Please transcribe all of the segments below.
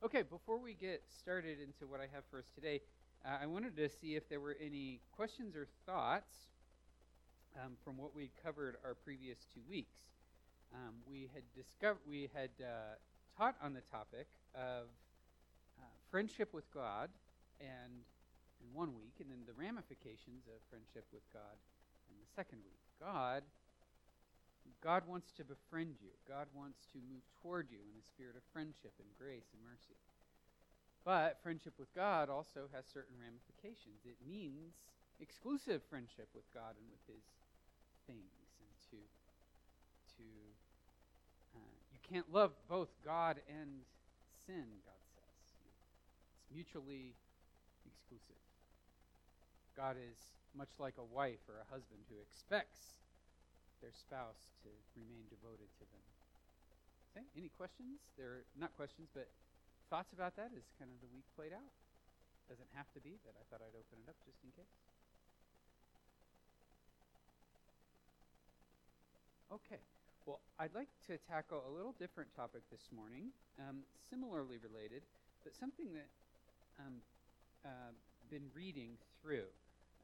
Okay, before we get started into what I have for us today, uh, I wanted to see if there were any questions or thoughts um, from what we covered our previous two weeks. Um, we had discovered, we had uh, taught on the topic of uh, friendship with God, and in one week, and then the ramifications of friendship with God in the second week. God God wants to befriend you. God wants to move toward you in a spirit of friendship and grace and mercy. But friendship with God also has certain ramifications. It means exclusive friendship with God and with His things, and to to uh, you can't love both God and sin. God says it's mutually exclusive. God is much like a wife or a husband who expects their spouse to remain devoted to them. Okay, any questions? There are not questions, but thoughts about that as kind of the week played out? Doesn't have to be, but I thought I'd open it up just in case. Okay. Well, I'd like to tackle a little different topic this morning, um, similarly related, but something that um, uh, been reading through.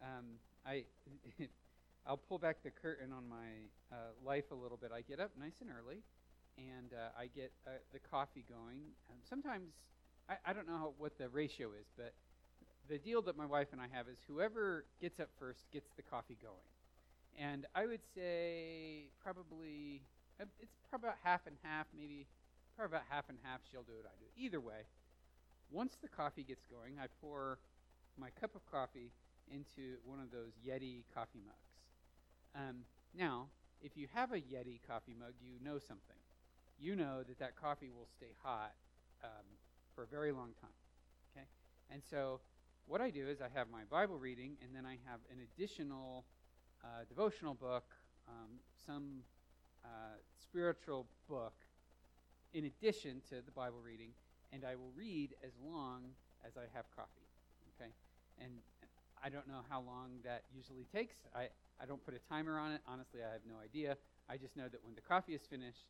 Um, I I'll pull back the curtain on my uh, life a little bit. I get up nice and early, and uh, I get uh, the coffee going. Um, sometimes I, I don't know how, what the ratio is, but the deal that my wife and I have is whoever gets up first gets the coffee going. And I would say probably uh, it's probably about half and half, maybe probably about half and half. She'll do it, I do it. Either way, once the coffee gets going, I pour my cup of coffee into one of those Yeti coffee mugs. Um, now, if you have a Yeti coffee mug, you know something. You know that that coffee will stay hot um, for a very long time. Okay, and so what I do is I have my Bible reading, and then I have an additional uh, devotional book, um, some uh, spiritual book, in addition to the Bible reading, and I will read as long as I have coffee. Okay, and I don't know how long that usually takes. I I don't put a timer on it. Honestly, I have no idea. I just know that when the coffee is finished,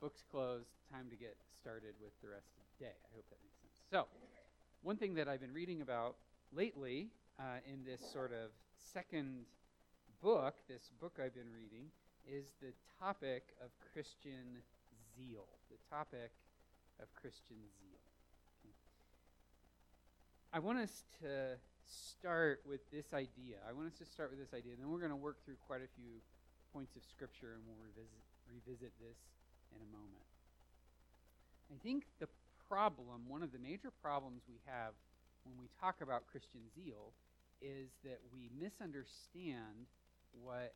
books closed, time to get started with the rest of the day. I hope that makes sense. So, one thing that I've been reading about lately uh, in this sort of second book, this book I've been reading, is the topic of Christian zeal. The topic of Christian zeal. I want us to start with this idea. I want us to start with this idea, and then we're going to work through quite a few points of Scripture, and we'll revisit, revisit this in a moment. I think the problem, one of the major problems we have when we talk about Christian zeal, is that we misunderstand what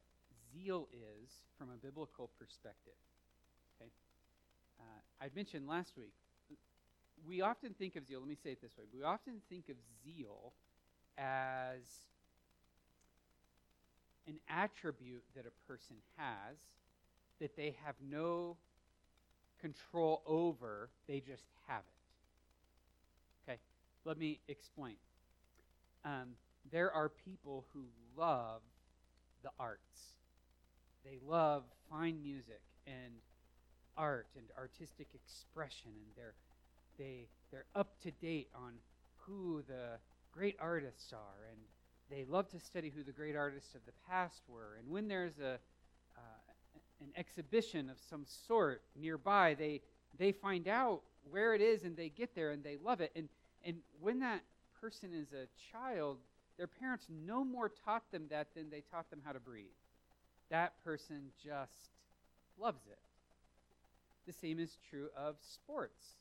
zeal is from a biblical perspective. Okay, uh, I mentioned last week. We often think of zeal. Let me say it this way: we often think of zeal as an attribute that a person has that they have no control over, they just have it. Okay, let me explain. Um, there are people who love the arts, they love fine music and art and artistic expression, and they're, they, they're up to date on who the great artists are, and they love to study who the great artists of the past were. And when there's a uh, an exhibition of some sort nearby, they they find out where it is and they get there and they love it. And and when that person is a child, their parents no more taught them that than they taught them how to breathe. That person just loves it. The same is true of sports.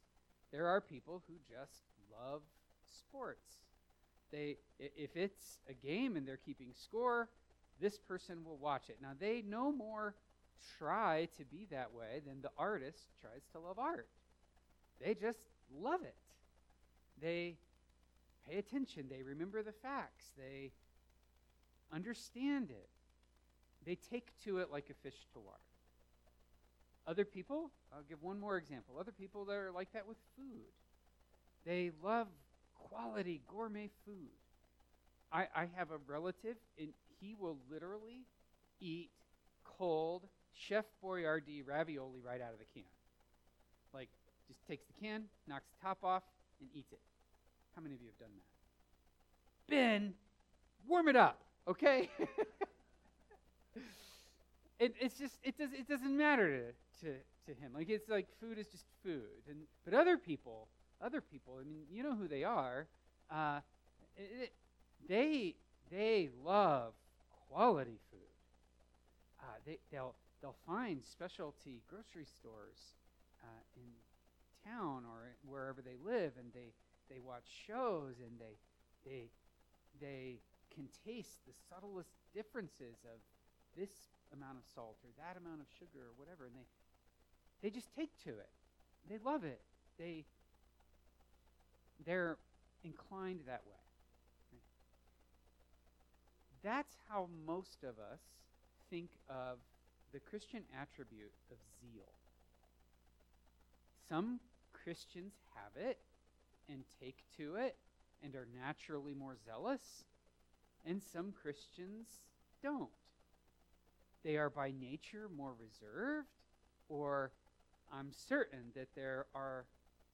There are people who just love sports. They, if it's a game and they're keeping score, this person will watch it. Now, they no more try to be that way than the artist tries to love art. They just love it. They pay attention. They remember the facts. They understand it. They take to it like a fish to water. Other people, I'll give one more example. Other people that are like that with food. They love quality gourmet food. I, I have a relative, and he will literally eat cold Chef Boyardee ravioli right out of the can. Like, just takes the can, knocks the top off, and eats it. How many of you have done that? Ben, warm it up, okay? it, it's just it does it doesn't matter to, to to him. Like it's like food is just food, and but other people, other people, I mean, you know who they are. Uh, it, they they love quality food. Uh, they they'll they'll find specialty grocery stores uh, in town or wherever they live, and they they watch shows and they they they can taste the subtlest differences of this amount of salt or that amount of sugar or whatever, and they they just take to it. They love it. They they're inclined that way. That's how most of us think of the Christian attribute of zeal. Some Christians have it and take to it and are naturally more zealous, and some Christians don't. They are by nature more reserved, or I'm certain that there are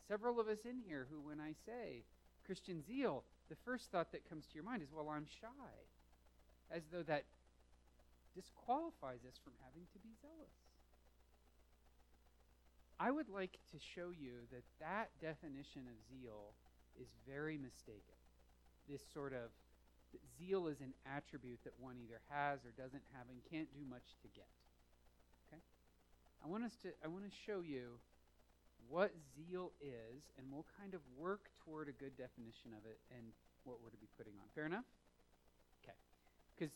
several of us in here who, when I say Christian zeal, the first thought that comes to your mind is, well, I'm shy, as though that disqualifies us from having to be zealous. I would like to show you that that definition of zeal is very mistaken. This sort of zeal is an attribute that one either has or doesn't have and can't do much to get. Okay? I want us to I want to show you what zeal is and we'll kind of work toward a good definition of it and what we're to be putting on. Fair enough? Okay. Cuz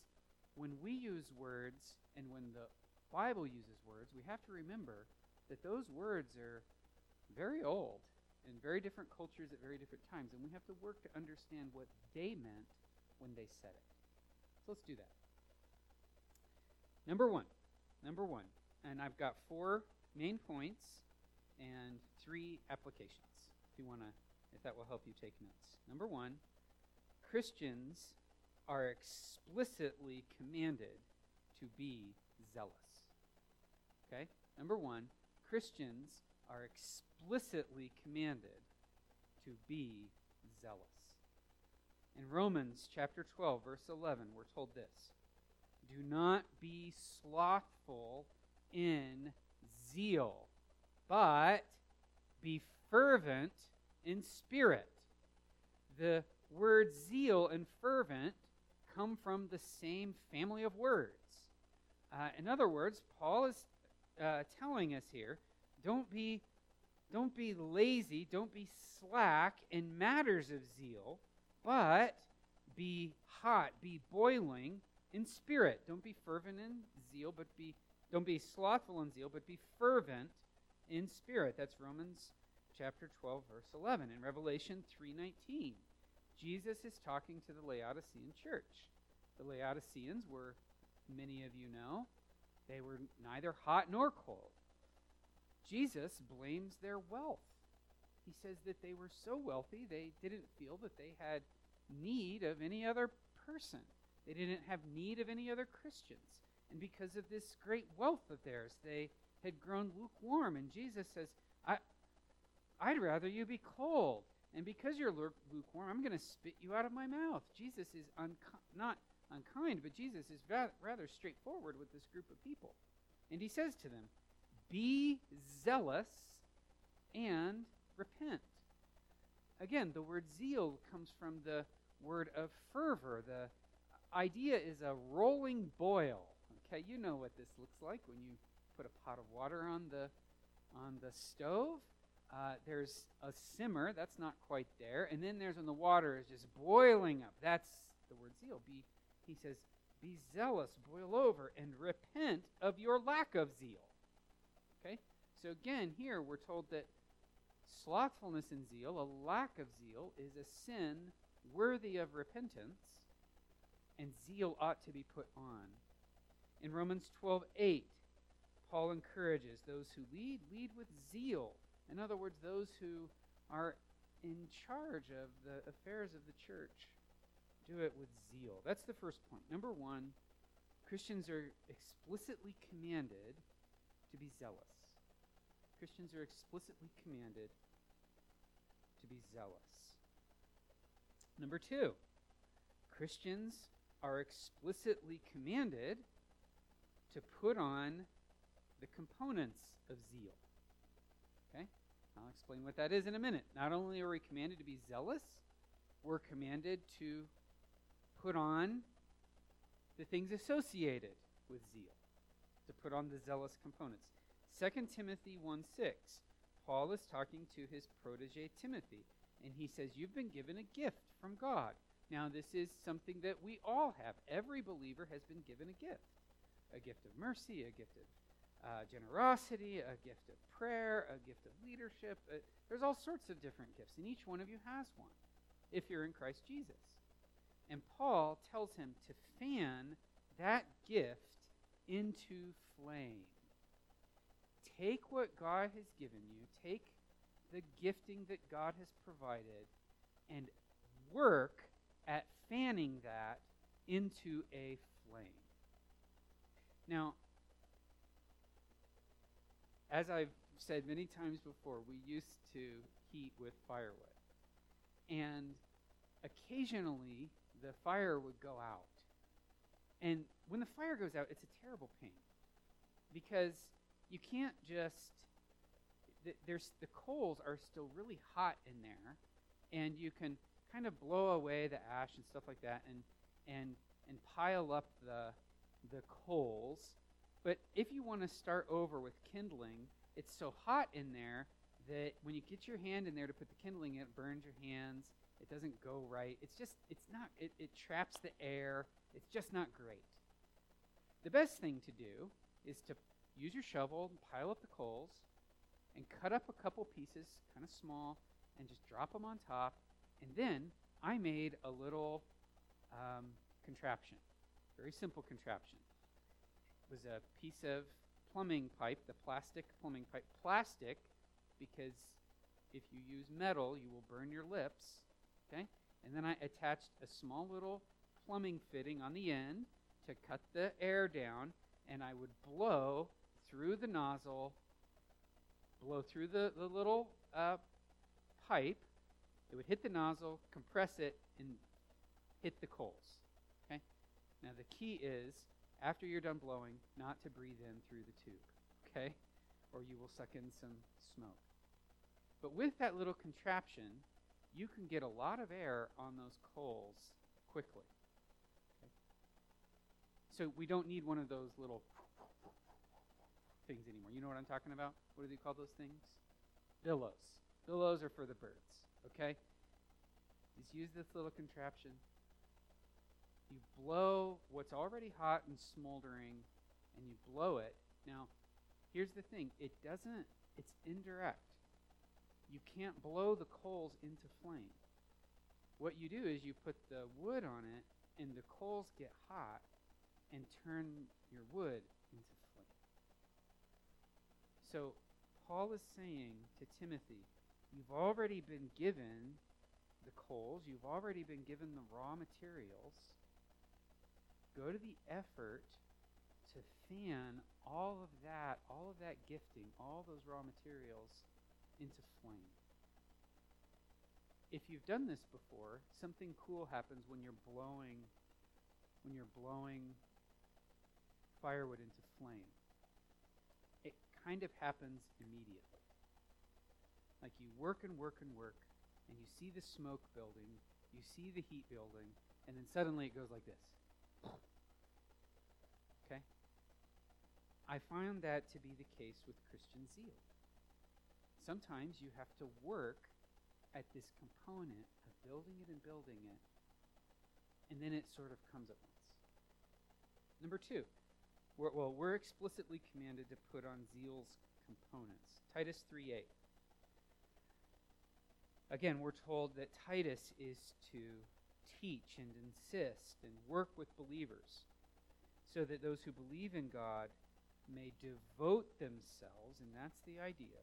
when we use words and when the Bible uses words, we have to remember that those words are very old in very different cultures at very different times, and we have to work to understand what they meant when they said it. So let's do that. Number one. Number one. And I've got four main points and three applications. If you want to, if that will help you take notes. Number one, Christians are explicitly commanded to be zealous. Okay? Number one, Christians are explicitly commanded to be zealous. In Romans chapter 12, verse 11, we're told this Do not be slothful in zeal, but be fervent in spirit. The word zeal and fervent come from the same family of words. Uh, in other words, Paul is uh, telling us here don't be don't be lazy, don't be slack in matters of zeal, but be hot, be boiling in spirit. Don't be fervent in zeal, but be don't be slothful in zeal, but be fervent in spirit. That's Romans chapter 12 verse 11. In Revelation 3:19, Jesus is talking to the Laodicean church. The Laodiceans were many of you know, they were neither hot nor cold. Jesus blames their wealth. He says that they were so wealthy they didn't feel that they had need of any other person. They didn't have need of any other Christians. And because of this great wealth of theirs, they had grown lukewarm. And Jesus says, I, I'd rather you be cold. And because you're lukewarm, I'm going to spit you out of my mouth. Jesus is unki- not unkind, but Jesus is va- rather straightforward with this group of people. And he says to them, Be zealous and repent. Again, the word zeal comes from the word of fervor. The idea is a rolling boil. Okay, you know what this looks like when you put a pot of water on the on the stove. Uh, there's a simmer, that's not quite there, and then there's when the water is just boiling up. That's the word zeal. Be, he says, be zealous, boil over, and repent of your lack of zeal. Okay, so again, here we're told that slothfulness and zeal, a lack of zeal, is a sin worthy of repentance, and zeal ought to be put on. In Romans 12:8, Paul encourages those who lead, lead with zeal. In other words, those who are in charge of the affairs of the church do it with zeal. That's the first point. Number one, Christians are explicitly commanded to be zealous. Christians are explicitly commanded to be zealous. Number two, Christians are explicitly commanded to put on the components of zeal. Okay? I'll explain what that is in a minute. Not only are we commanded to be zealous, we're commanded to put on the things associated with zeal, to put on the zealous components. 2 Timothy 1 6, Paul is talking to his protege Timothy, and he says, You've been given a gift from God. Now, this is something that we all have. Every believer has been given a gift a gift of mercy, a gift of uh, generosity, a gift of prayer, a gift of leadership. Uh, there's all sorts of different gifts, and each one of you has one if you're in Christ Jesus. And Paul tells him to fan that gift into flame. Take what God has given you, take the gifting that God has provided, and work at fanning that into a flame. Now, as I've said many times before, we used to heat with firewood. And occasionally, the fire would go out. And when the fire goes out, it's a terrible pain because you can't just there's the coals are still really hot in there and you can kind of blow away the ash and stuff like that and and and pile up the the coals but if you want to start over with kindling it's so hot in there that when you get your hand in there to put the kindling in it burns your hands it doesn't go right it's just it's not it, it traps the air it's just not great the best thing to do is to use your shovel and pile up the coals and cut up a couple pieces, kind of small, and just drop them on top. And then I made a little um, contraption, very simple contraption. Was a piece of plumbing pipe, the plastic plumbing pipe. Plastic, because if you use metal, you will burn your lips. Okay? And then I attached a small little plumbing fitting on the end to cut the air down, and I would blow through the nozzle blow through the, the little uh, pipe. It would hit the nozzle, compress it, and hit the coals. Okay? Now, the key is, after you're done blowing, not to breathe in through the tube. Okay? Or you will suck in some smoke. But with that little contraption, you can get a lot of air on those coals quickly. Okay? So we don't need one of those little things anymore. You know what I'm talking about? What do they call those things? Billows. Billows are for the birds, okay? Just use this little contraption. You blow what's already hot and smoldering, and you blow it. Now, here's the thing it doesn't, it's indirect. You can't blow the coals into flame. What you do is you put the wood on it, and the coals get hot and turn your wood into flame. so Paul is saying to Timothy, you've already been given the coals, you've already been given the raw materials. Go to the effort to fan all of that, all of that gifting, all those raw materials into flame. If you've done this before, something cool happens when you're blowing when you're blowing firewood into flame It kind of happens immediately. Like you work and work and work, and you see the smoke building, you see the heat building, and then suddenly it goes like this. Okay? I find that to be the case with Christian zeal. Sometimes you have to work at this component of building it and building it, and then it sort of comes at once. Number two, we're, well, we're explicitly commanded to put on zeal's components. Titus 3:8. Again, we're told that Titus is to teach and insist and work with believers so that those who believe in God may devote themselves, and that's the idea,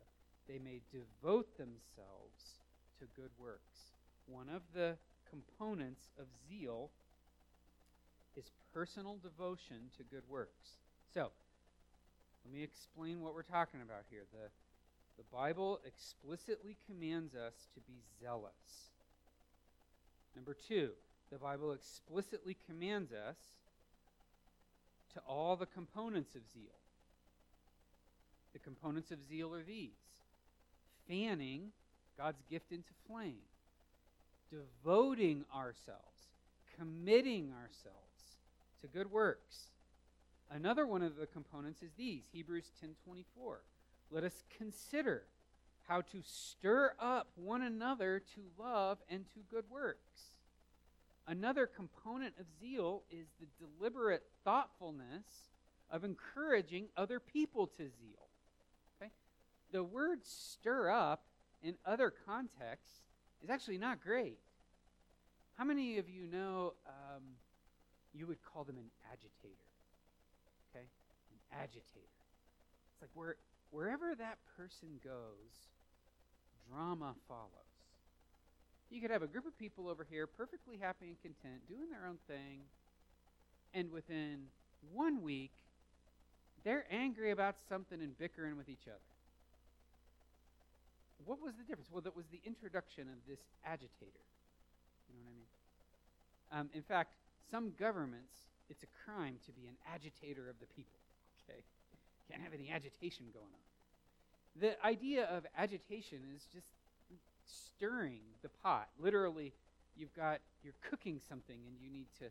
they may devote themselves to good works. One of the components of zeal is personal devotion to good works. So, let me explain what we're talking about here. The, The Bible explicitly commands us to be zealous. Number two, the Bible explicitly commands us to all the components of zeal. The components of zeal are these fanning God's gift into flame, devoting ourselves, committing ourselves to good works. Another one of the components is these Hebrews 10:24. Let us consider how to stir up one another to love and to good works. Another component of zeal is the deliberate thoughtfulness of encouraging other people to zeal. The word stir up in other contexts is actually not great. How many of you know um, you would call them an agitator? Okay? An agitator. It's like where, wherever that person goes, drama follows. You could have a group of people over here perfectly happy and content, doing their own thing, and within one week, they're angry about something and bickering with each other. What was the difference? Well, that was the introduction of this agitator. You know what I mean? Um, in fact, some governments, it's a crime to be an agitator of the people. Okay? Can't have any agitation going on. The idea of agitation is just stirring the pot. Literally, you've got, you're cooking something and you need to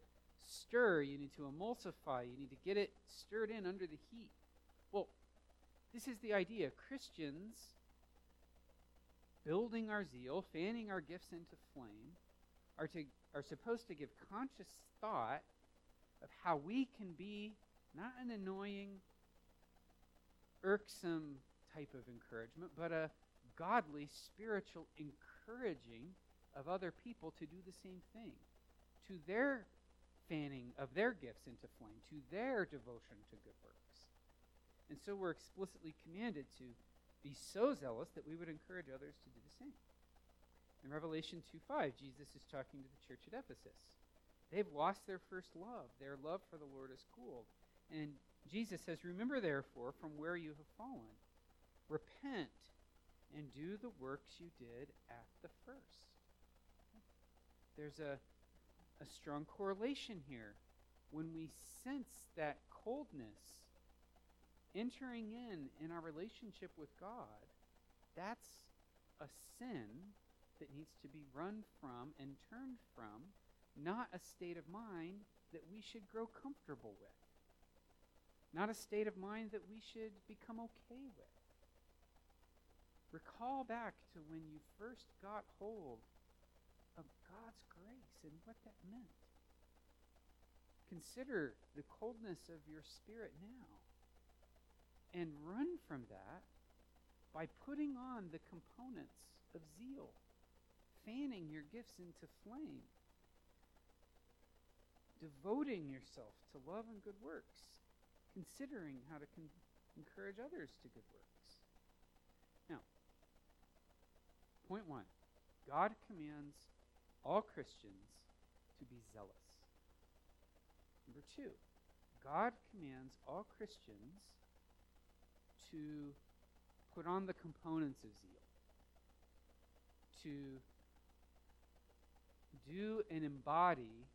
stir, you need to emulsify, you need to get it stirred in under the heat. Well, this is the idea. Christians building our zeal, fanning our gifts into flame, are, to, are supposed to give conscious thought of how we can be not an annoying, irksome type of encouragement, but a godly, spiritual encouraging of other people to do the same thing, to their fanning of their gifts into flame, to their devotion to good works. And so we're explicitly commanded to be so zealous that we would encourage others to do the same. In Revelation 2 5, Jesus is talking to the church at Ephesus. They've lost their first love. Their love for the Lord is cooled. And Jesus says, Remember, therefore, from where you have fallen. Repent and do the works you did at the first. There's a, a strong correlation here. When we sense that coldness entering in in our relationship with God, that's a sin that needs to be run from and turned from, not a state of mind that we should grow comfortable with, not a state of mind that we should become okay with. Recall back to when you first got hold of God's grace and what that meant. Consider the coldness of your spirit now and run from that by putting on the components of zeal, fanning your gifts into flame, devoting yourself to love and good works, considering how to con- encourage others to good works. Now, Point one God commands all Christians to be zealous. Number two, God commands all Christians to put on the components of zeal, to do and embody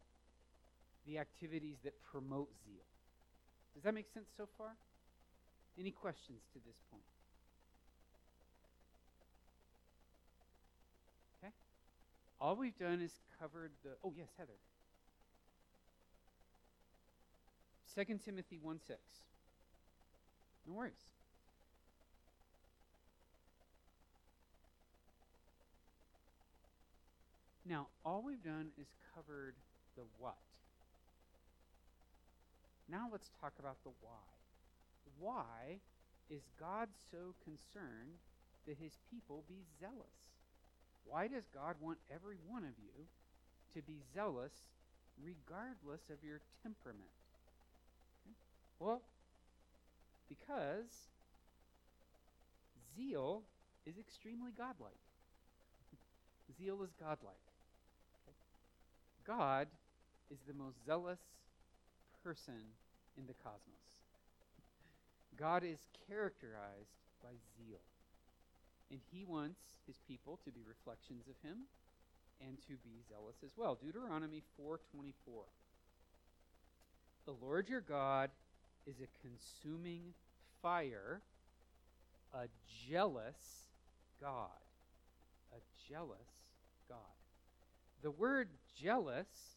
the activities that promote zeal. Does that make sense so far? Any questions to this point? Okay. All we've done is covered the. Oh, yes, Heather. 2 Timothy 1 6. No worries. Now, all we've done is covered the what. Now let's talk about the why. Why is God so concerned that his people be zealous? Why does God want every one of you to be zealous regardless of your temperament? Well, because zeal is extremely godlike. zeal is godlike. God is the most zealous person in the cosmos. God is characterized by zeal. And he wants his people to be reflections of him and to be zealous as well. Deuteronomy 4:24. The Lord your God is a consuming fire, a jealous God. A jealous. The word jealous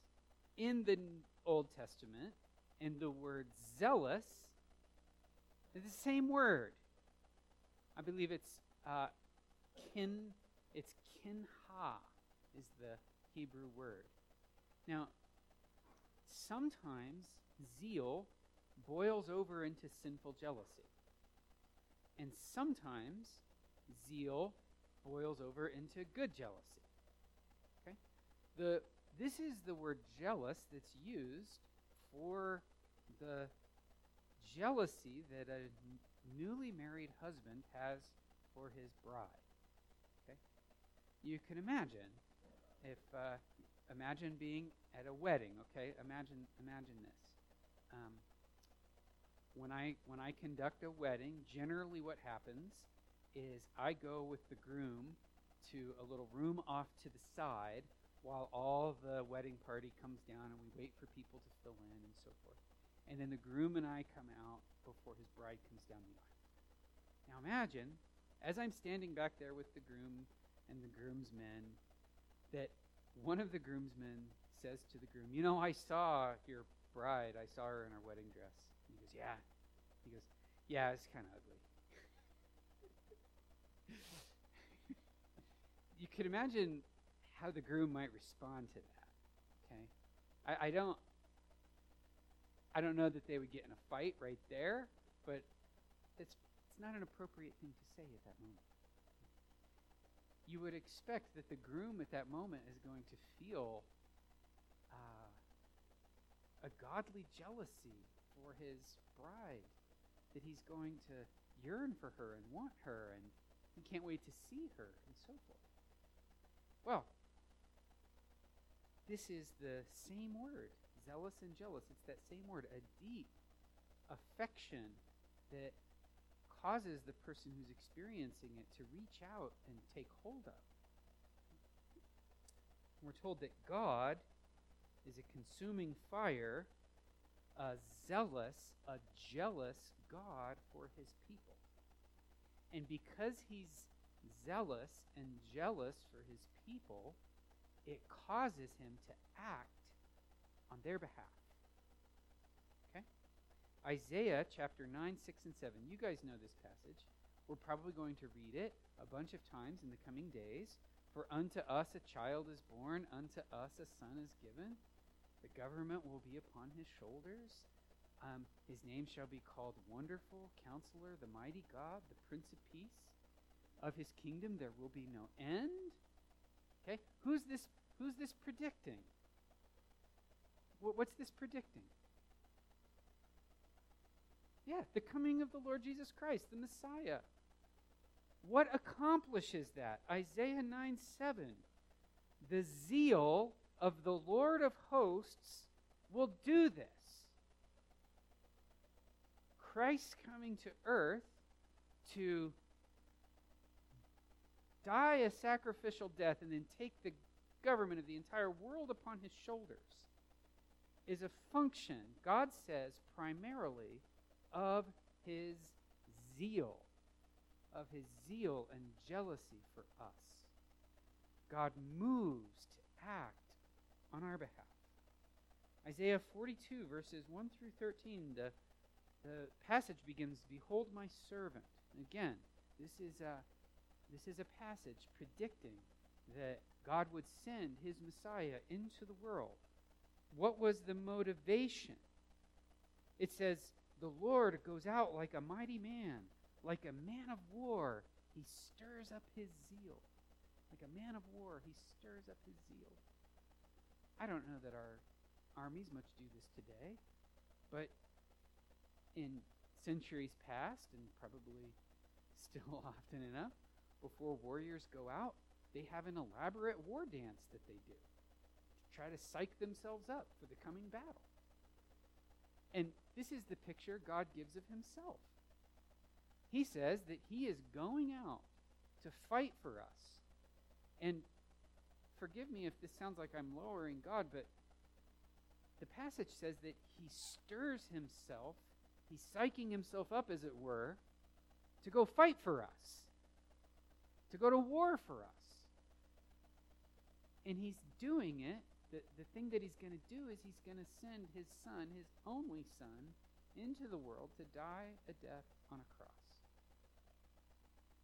in the Old Testament and the word zealous is the same word. I believe it's uh, kin. It's kinha is the Hebrew word. Now, sometimes zeal boils over into sinful jealousy, and sometimes zeal boils over into good jealousy. The this is the word jealous that's used for the jealousy that a newly married husband has for his bride. Okay? You can imagine if uh, imagine being at a wedding. Okay, imagine imagine this. Um, when I when I conduct a wedding, generally what happens is I go with the groom to a little room off to the side while all the wedding party comes down and we wait for people to fill in and so forth. And then the groom and I come out before his bride comes down the aisle. Now imagine, as I'm standing back there with the groom and the groomsmen, that one of the groomsmen says to the groom, You know, I saw your bride. I saw her in her wedding dress. And he goes, Yeah. He goes, Yeah, it's kind of ugly. you could imagine how the groom might respond to that. Okay? I, I don't I don't know that they would get in a fight right there, but it's it's not an appropriate thing to say at that moment you would expect that the groom at that moment is going to feel uh, a godly jealousy for his bride, that he's going to yearn for her and want her and he can't wait to see her and so forth. Well, this is the same word, zealous and jealous. It's that same word, a deep affection that causes the person who's experiencing it to reach out and take hold of. We're told that God is a consuming fire, a zealous, a jealous God for his people. And because he's zealous and jealous for his people, it causes him to act on their behalf. Okay? Isaiah chapter 9, 6, and 7. You guys know this passage. We're probably going to read it a bunch of times in the coming days. For unto us a child is born, unto us a son is given. The government will be upon his shoulders. Um, his name shall be called Wonderful, Counselor, the Mighty God, the Prince of Peace. Of his kingdom there will be no end. Okay, who's this? Who's this predicting? What's this predicting? Yeah, the coming of the Lord Jesus Christ, the Messiah. What accomplishes that? Isaiah 9 7. The zeal of the Lord of hosts will do this. Christ coming to earth to die a sacrificial death and then take the government of the entire world upon his shoulders is a function, God says, primarily of his zeal, of his zeal and jealousy for us. God moves to act on our behalf. Isaiah 42, verses 1 through 13, the, the passage begins Behold my servant. Again, this is, a, this is a passage predicting that God would send his Messiah into the world. What was the motivation? It says, the Lord goes out like a mighty man, like a man of war. He stirs up his zeal. Like a man of war, he stirs up his zeal. I don't know that our armies much do this today, but in centuries past, and probably still often enough, before warriors go out, they have an elaborate war dance that they do to try to psych themselves up for the coming battle. And this is the picture God gives of himself. He says that he is going out to fight for us. And forgive me if this sounds like I'm lowering God, but the passage says that he stirs himself, he's psyching himself up, as it were, to go fight for us, to go to war for us. And he's doing it. The, the thing that he's going to do is he's going to send his son, his only son, into the world to die a death on a cross.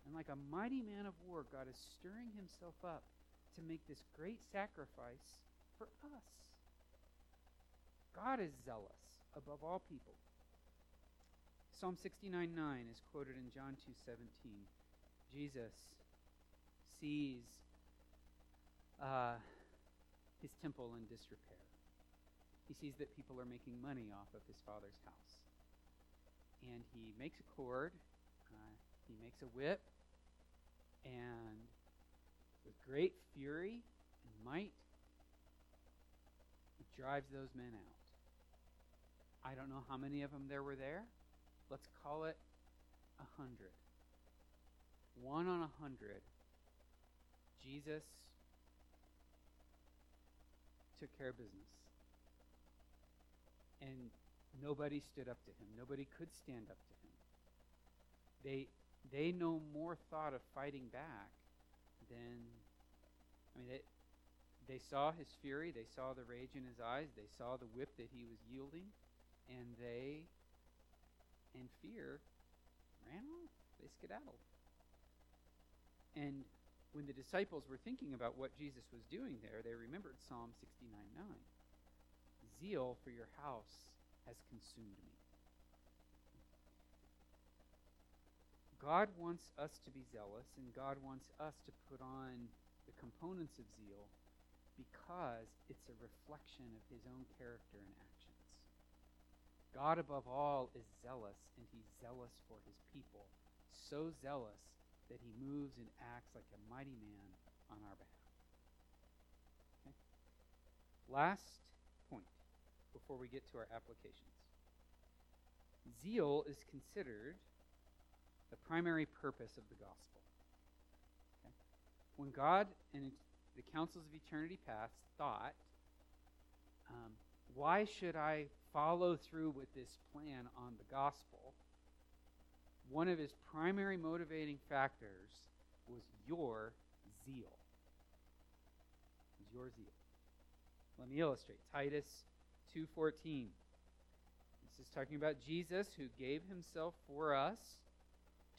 And like a mighty man of war, God is stirring himself up to make this great sacrifice for us. God is zealous above all people. Psalm 69 9 is quoted in John 2 17. Jesus sees uh, his temple in disrepair. He sees that people are making money off of his father's house. And he makes a cord, uh, he makes a whip, and with great fury and might, he drives those men out. I don't know how many of them there were there. Let's call it a hundred. One on a hundred. Jesus took care of business. And nobody stood up to him. Nobody could stand up to him. They they no more thought of fighting back than I mean they they saw his fury, they saw the rage in his eyes, they saw the whip that he was yielding, and they in fear ran off. They skedaddled. And when the disciples were thinking about what Jesus was doing there, they remembered Psalm 69 9. Zeal for your house has consumed me. God wants us to be zealous, and God wants us to put on the components of zeal because it's a reflection of his own character and actions. God, above all, is zealous, and he's zealous for his people. So zealous that he moves and acts like a mighty man on our behalf. Okay? Last point before we get to our applications. Zeal is considered the primary purpose of the gospel. Okay? When God and the councils of eternity past thought, um, why should I follow through with this plan on the gospel? One of his primary motivating factors was your zeal. Was your zeal. Let me illustrate. Titus 2:14. This is talking about Jesus who gave himself for us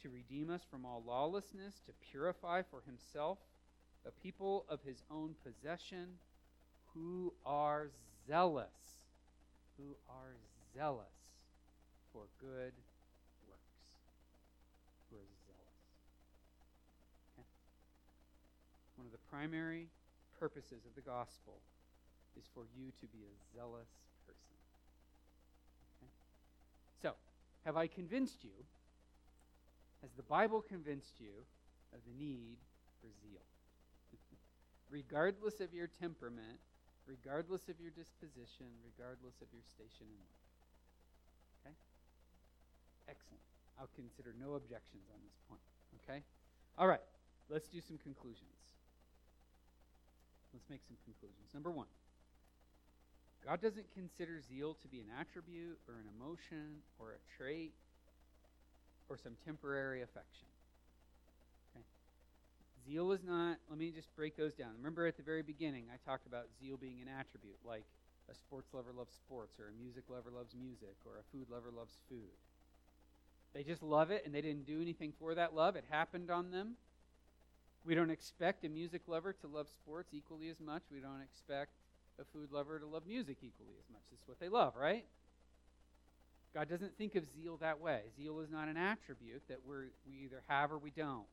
to redeem us from all lawlessness, to purify for himself a people of his own possession who are zealous, who are zealous for good one of the primary purposes of the gospel is for you to be a zealous person. Okay? So, have I convinced you? Has the Bible convinced you of the need for zeal? regardless of your temperament, regardless of your disposition, regardless of your station in life. Okay? Excellent. I'll consider no objections on this point. Okay? All right. Let's do some conclusions. Let's make some conclusions. Number one, God doesn't consider zeal to be an attribute or an emotion or a trait or some temporary affection. Okay? Zeal is not, let me just break those down. Remember at the very beginning, I talked about zeal being an attribute, like a sports lover loves sports, or a music lover loves music, or a food lover loves food. They just love it and they didn't do anything for that love. It happened on them. We don't expect a music lover to love sports equally as much. We don't expect a food lover to love music equally as much. It's what they love, right? God doesn't think of zeal that way. Zeal is not an attribute that we we either have or we don't.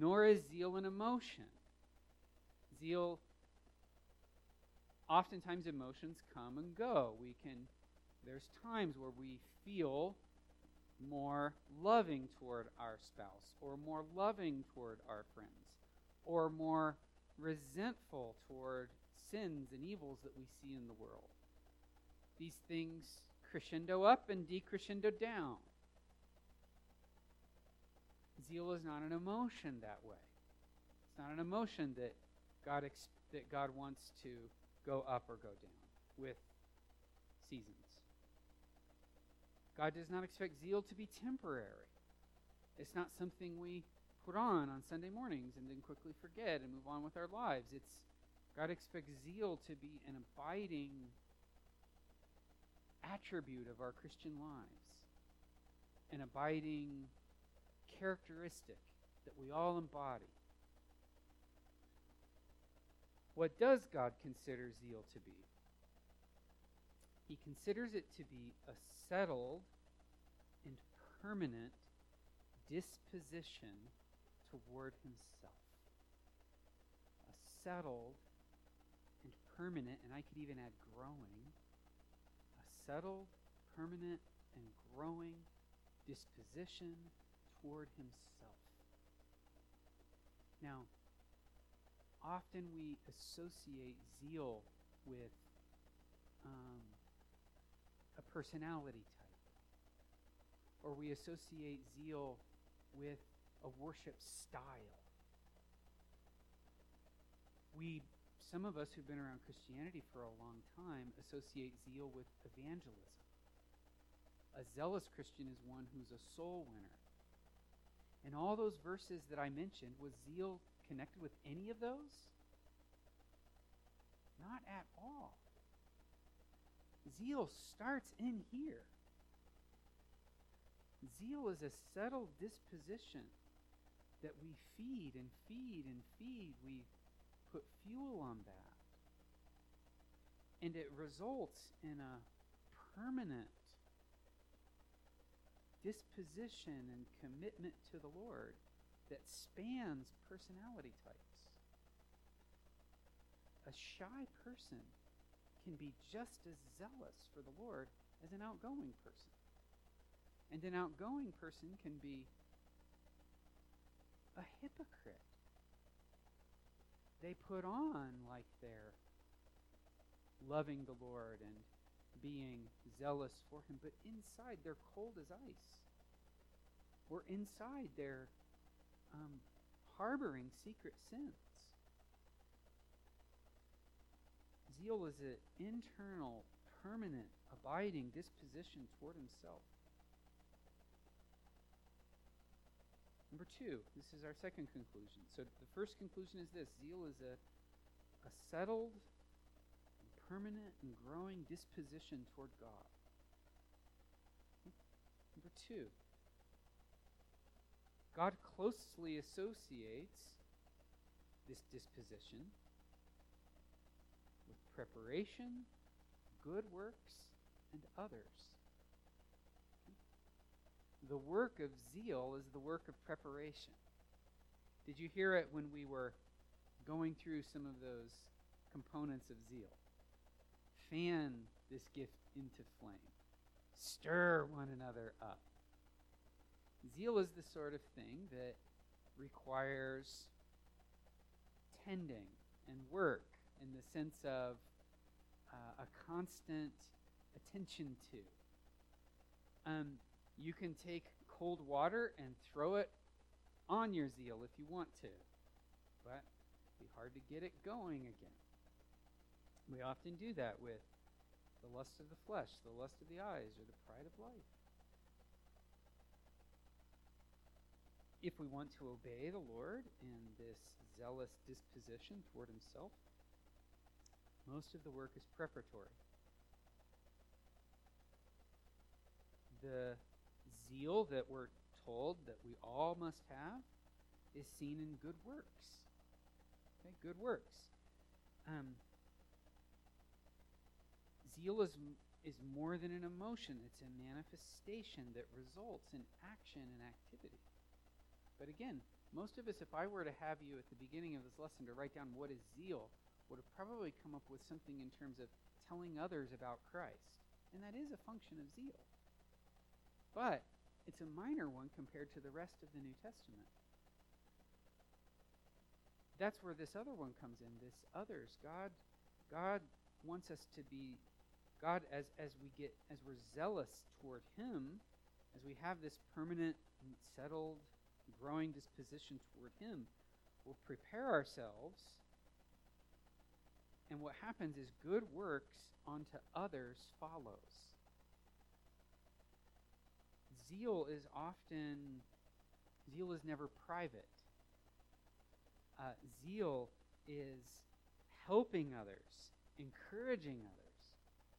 Nor is zeal an emotion. Zeal, oftentimes emotions come and go. We can, there's times where we feel more loving toward our spouse, or more loving toward our friends, or more resentful toward sins and evils that we see in the world. These things crescendo up and decrescendo down. Zeal is not an emotion that way. It's not an emotion that God ex- that God wants to go up or go down with seasons. God does not expect zeal to be temporary. It's not something we put on on Sunday mornings and then quickly forget and move on with our lives. It's God expects zeal to be an abiding attribute of our Christian lives, an abiding characteristic that we all embody. What does God consider zeal to be? He considers it to be a settled and permanent disposition toward himself. A settled and permanent, and I could even add growing, a settled, permanent, and growing disposition toward himself. Now, often we associate zeal with um, a personality type, or we associate zeal with a worship style. We, some of us who've been around Christianity for a long time, associate zeal with evangelism. A zealous Christian is one who's a soul winner. And all those verses that I mentioned, was zeal connected with any of those? Not at all. Zeal starts in here. Zeal is a settled disposition that we feed and feed and feed. We put fuel on that. And it results in a permanent disposition and commitment to the Lord that spans personality types. A shy person can be just as zealous for the Lord as an outgoing person. And an outgoing person can be a hypocrite. They put on like they're loving the Lord and being zealous for Him, but inside they're cold as ice. Or inside they're um, harboring secret sins. Zeal is an internal, permanent, abiding disposition toward Himself. Number two, this is our second conclusion. So the first conclusion is this zeal is a, a settled, permanent, and growing disposition toward God. Number two, God closely associates this disposition preparation, good works, and others. The work of zeal is the work of preparation. Did you hear it when we were going through some of those components of zeal? Fan this gift into flame, stir one another up. Zeal is the sort of thing that requires tending and work in the sense of uh, a constant attention to. Um, you can take cold water and throw it on your zeal if you want to, but it'd be hard to get it going again. We often do that with the lust of the flesh, the lust of the eyes, or the pride of life. If we want to obey the Lord in this zealous disposition toward Himself, most of the work is preparatory. The zeal that we're told that we all must have is seen in good works. Okay, good works. Um, zeal is is more than an emotion; it's a manifestation that results in action and activity. But again, most of us, if I were to have you at the beginning of this lesson to write down what is zeal, would have probably come up with something in terms of telling others about Christ, and that is a function of zeal. But it's a minor one compared to the rest of the New Testament. That's where this other one comes in. This others. God God wants us to be God as as we get as we're zealous toward him, as we have this permanent settled growing disposition toward Him we'll prepare ourselves. And what happens is good works unto others follows. Zeal is often, zeal is never private. Uh, zeal is helping others, encouraging others,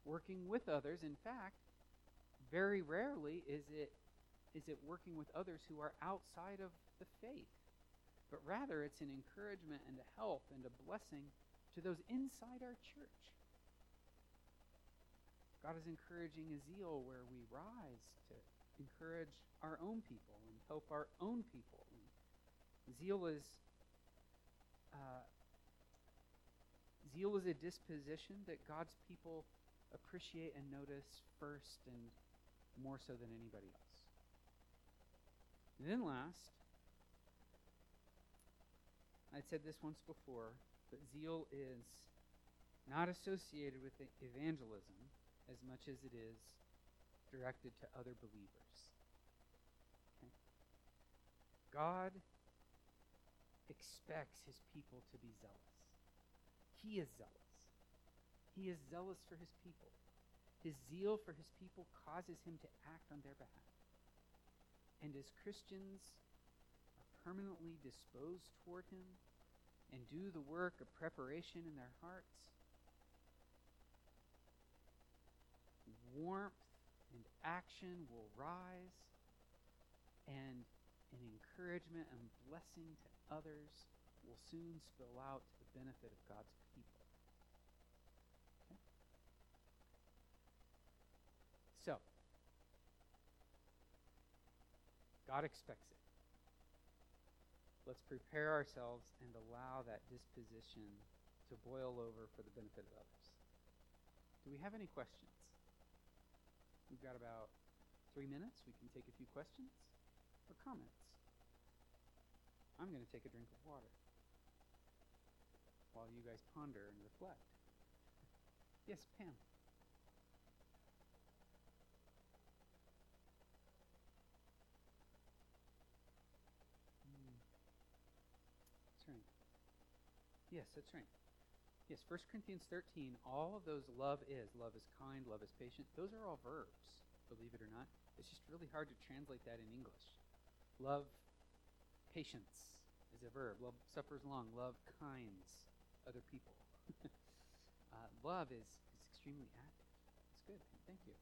working with others. In fact, very rarely is it is it working with others who are outside of the faith, but rather it's an encouragement and a help and a blessing to those inside our church. God is encouraging a zeal where we rise to encourage our own people and help our own people. And zeal is uh, zeal is a disposition that God's people appreciate and notice first and more so than anybody else. And then last, I said this once before, but zeal is not associated with evangelism as much as it is directed to other believers. Okay? God expects his people to be zealous. He is zealous. He is zealous for his people. His zeal for his people causes him to act on their behalf. And as Christians are permanently disposed toward him and do the work of preparation in their hearts, warmth and action will rise, and an encouragement and blessing to others will soon spill out to the benefit of God's people. Okay? So, God expects it. Let's prepare ourselves and allow that disposition to boil over for the benefit of others. Do we have any questions? We've got about three minutes. We can take a few questions or comments. I'm going to take a drink of water while you guys ponder and reflect. Yes, Pam. Yes, that's right. Yes, 1 Corinthians 13, all of those love is. Love is kind, love is patient. Those are all verbs, believe it or not. It's just really hard to translate that in English. Love, patience is a verb. Love suffers long. Love kinds other people. uh, love is, is extremely active. It's good. Thank you.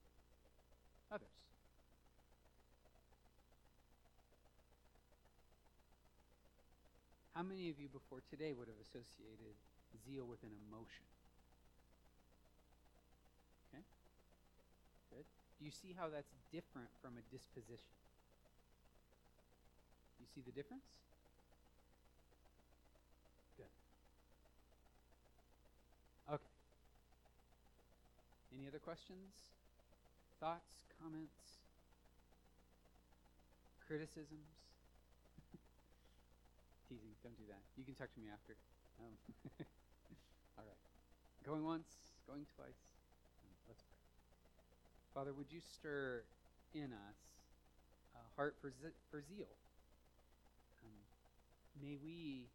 Others. How many of you before today would have associated zeal with an emotion? Okay? Good. Do you see how that's different from a disposition? You see the difference? Good. Okay. Any other questions? Thoughts, comments, criticisms? Teasing. Don't do that. You can talk to me after. Um, all right. Going once, going twice. Um, let's pray. Father, would you stir in us a heart for, ze- for zeal? Um, may we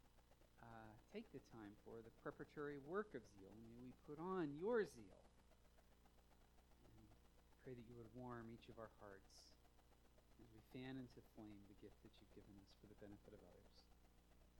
uh, take the time for the preparatory work of zeal. May we put on your zeal. And pray that you would warm each of our hearts as we fan into flame the gift that you've given us for the benefit of others.